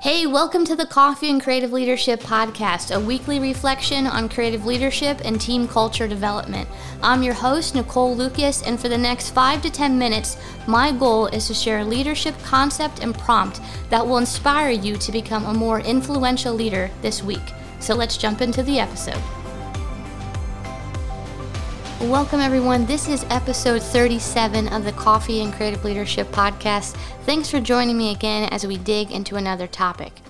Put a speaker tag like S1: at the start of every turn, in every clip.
S1: Hey, welcome to the Coffee and Creative Leadership Podcast, a weekly reflection on creative leadership and team culture development. I'm your host, Nicole Lucas, and for the next five to 10 minutes, my goal is to share a leadership concept and prompt that will inspire you to become a more influential leader this week. So let's jump into the episode. Welcome, everyone. This is episode 37 of the Coffee and Creative Leadership Podcast. Thanks for joining me again as we dig into another topic.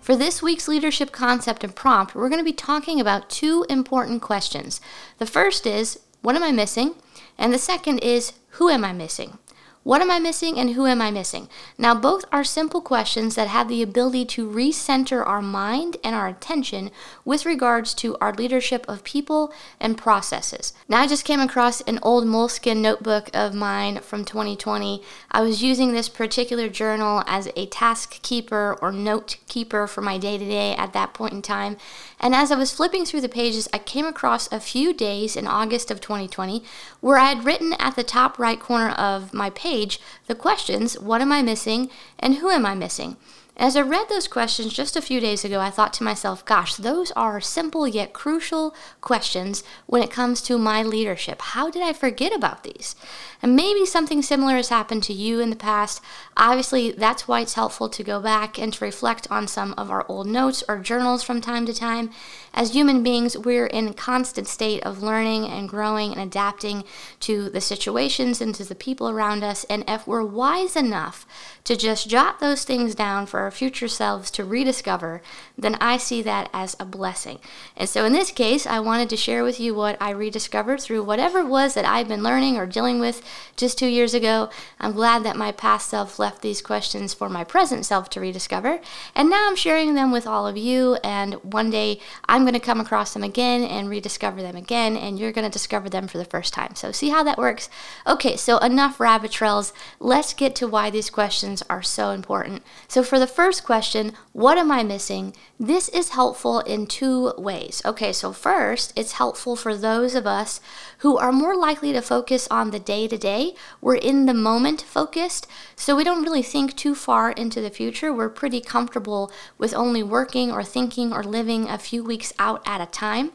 S1: For this week's leadership concept and prompt, we're going to be talking about two important questions. The first is, What am I missing? And the second is, Who am I missing? What am I missing and who am I missing? Now, both are simple questions that have the ability to recenter our mind and our attention with regards to our leadership of people and processes. Now, I just came across an old Moleskine notebook of mine from 2020. I was using this particular journal as a task keeper or note keeper for my day to day at that point in time. And as I was flipping through the pages, I came across a few days in August of 2020 where I had written at the top right corner of my page the questions What am I missing? and Who am I missing? As I read those questions just a few days ago, I thought to myself, gosh, those are simple yet crucial questions when it comes to my leadership. How did I forget about these? And maybe something similar has happened to you in the past. Obviously, that's why it's helpful to go back and to reflect on some of our old notes or journals from time to time. As human beings, we're in a constant state of learning and growing and adapting to the situations and to the people around us. And if we're wise enough to just jot those things down for our future selves to rediscover, then I see that as a blessing. And so in this case, I wanted to share with you what I rediscovered through whatever it was that I've been learning or dealing with just two years ago. I'm glad that my past self left these questions for my present self to rediscover. And now I'm sharing them with all of you. And one day I'm going to come across them again and rediscover them again. And you're going to discover them for the first time. So see how that works? Okay, so enough rabbit trails. Let's get to why these questions are so important. So for the first question, what am I missing? This is helpful in two ways. Okay, so first, it's helpful for those of us who are more likely to focus on the day to day. We're in the moment focused, so we don't really think too far into the future. We're pretty comfortable with only working or thinking or living a few weeks out at a time.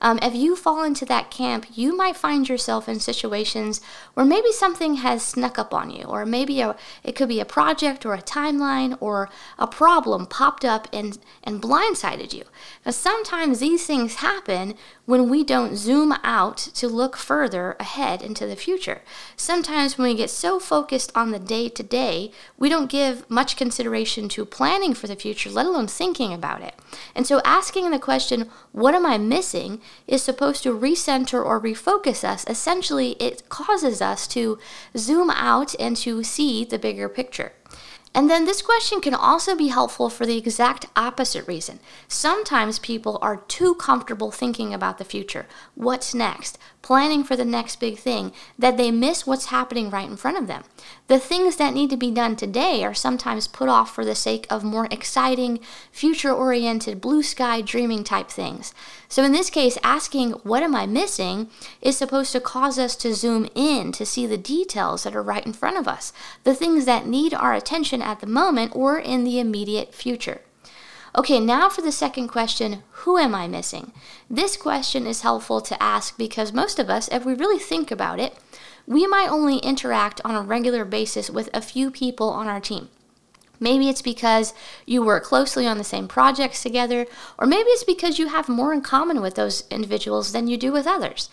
S1: Um, if you fall into that camp, you might find yourself in situations where maybe something has snuck up on you, or maybe a, it could be a project or a timeline or a problem popped up and, and blindsided you. Now, sometimes these things happen when we don't zoom out to look further ahead into the future. Sometimes when we get so focused on the day to day, we don't give much consideration to planning for the future, let alone thinking about it. And so asking the question, what am I missing, is supposed to recenter or refocus us. Essentially, it causes us to zoom out and to see the bigger picture. And then this question can also be helpful for the exact opposite reason. Sometimes people are too comfortable thinking about the future, what's next, planning for the next big thing, that they miss what's happening right in front of them. The things that need to be done today are sometimes put off for the sake of more exciting, future oriented, blue sky dreaming type things. So, in this case, asking, What am I missing? is supposed to cause us to zoom in to see the details that are right in front of us, the things that need our attention at the moment or in the immediate future. Okay, now for the second question Who am I missing? This question is helpful to ask because most of us, if we really think about it, we might only interact on a regular basis with a few people on our team. Maybe it's because you work closely on the same projects together, or maybe it's because you have more in common with those individuals than you do with others.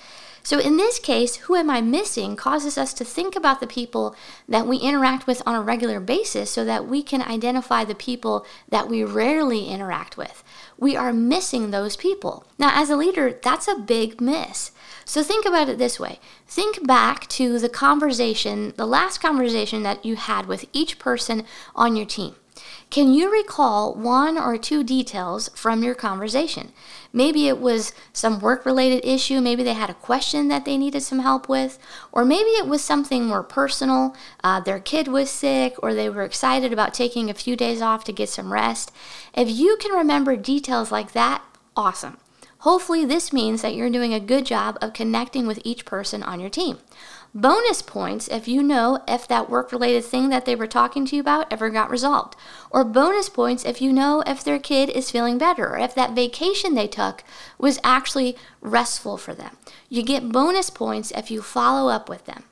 S1: So, in this case, who am I missing causes us to think about the people that we interact with on a regular basis so that we can identify the people that we rarely interact with. We are missing those people. Now, as a leader, that's a big miss. So think about it this way think back to the conversation, the last conversation that you had with each person on your team. Can you recall one or two details from your conversation? Maybe it was some work related issue, maybe they had a question that they needed some help with, or maybe it was something more personal. Uh, their kid was sick, or they were excited about taking a few days off to get some rest. If you can remember details like that, awesome. Hopefully, this means that you're doing a good job of connecting with each person on your team. Bonus points if you know if that work related thing that they were talking to you about ever got resolved. Or bonus points if you know if their kid is feeling better or if that vacation they took was actually restful for them. You get bonus points if you follow up with them.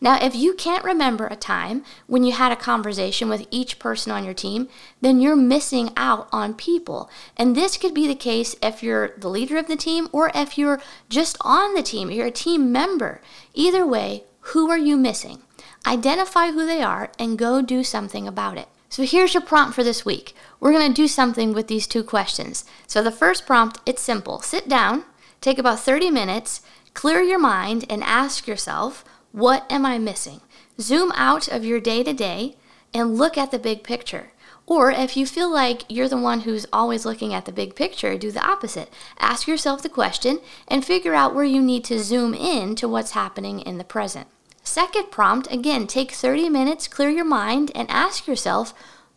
S1: Now, if you can't remember a time when you had a conversation with each person on your team, then you're missing out on people. And this could be the case if you're the leader of the team or if you're just on the team, you're a team member. Either way, who are you missing? Identify who they are and go do something about it. So here's your prompt for this week. We're going to do something with these two questions. So the first prompt, it's simple. Sit down, take about 30 minutes, clear your mind and ask yourself, what am I missing? Zoom out of your day to day and look at the big picture. Or if you feel like you're the one who's always looking at the big picture, do the opposite. Ask yourself the question and figure out where you need to zoom in to what's happening in the present. Second prompt again, take 30 minutes, clear your mind, and ask yourself,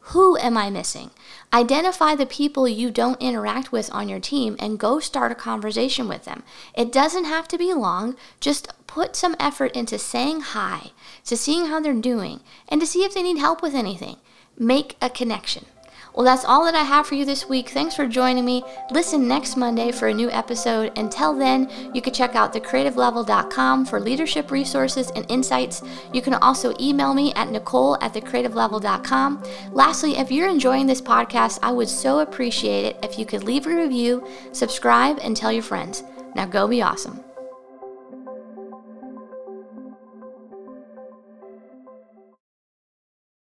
S1: who am I missing? Identify the people you don't interact with on your team and go start a conversation with them. It doesn't have to be long, just put some effort into saying hi, to seeing how they're doing, and to see if they need help with anything. Make a connection. Well, that's all that I have for you this week. Thanks for joining me. Listen next Monday for a new episode. Until then, you can check out thecreativelevel.com for leadership resources and insights. You can also email me at nicole at thecreativelevel.com. Lastly, if you're enjoying this podcast, I would so appreciate it if you could leave a review, subscribe, and tell your friends. Now go be awesome.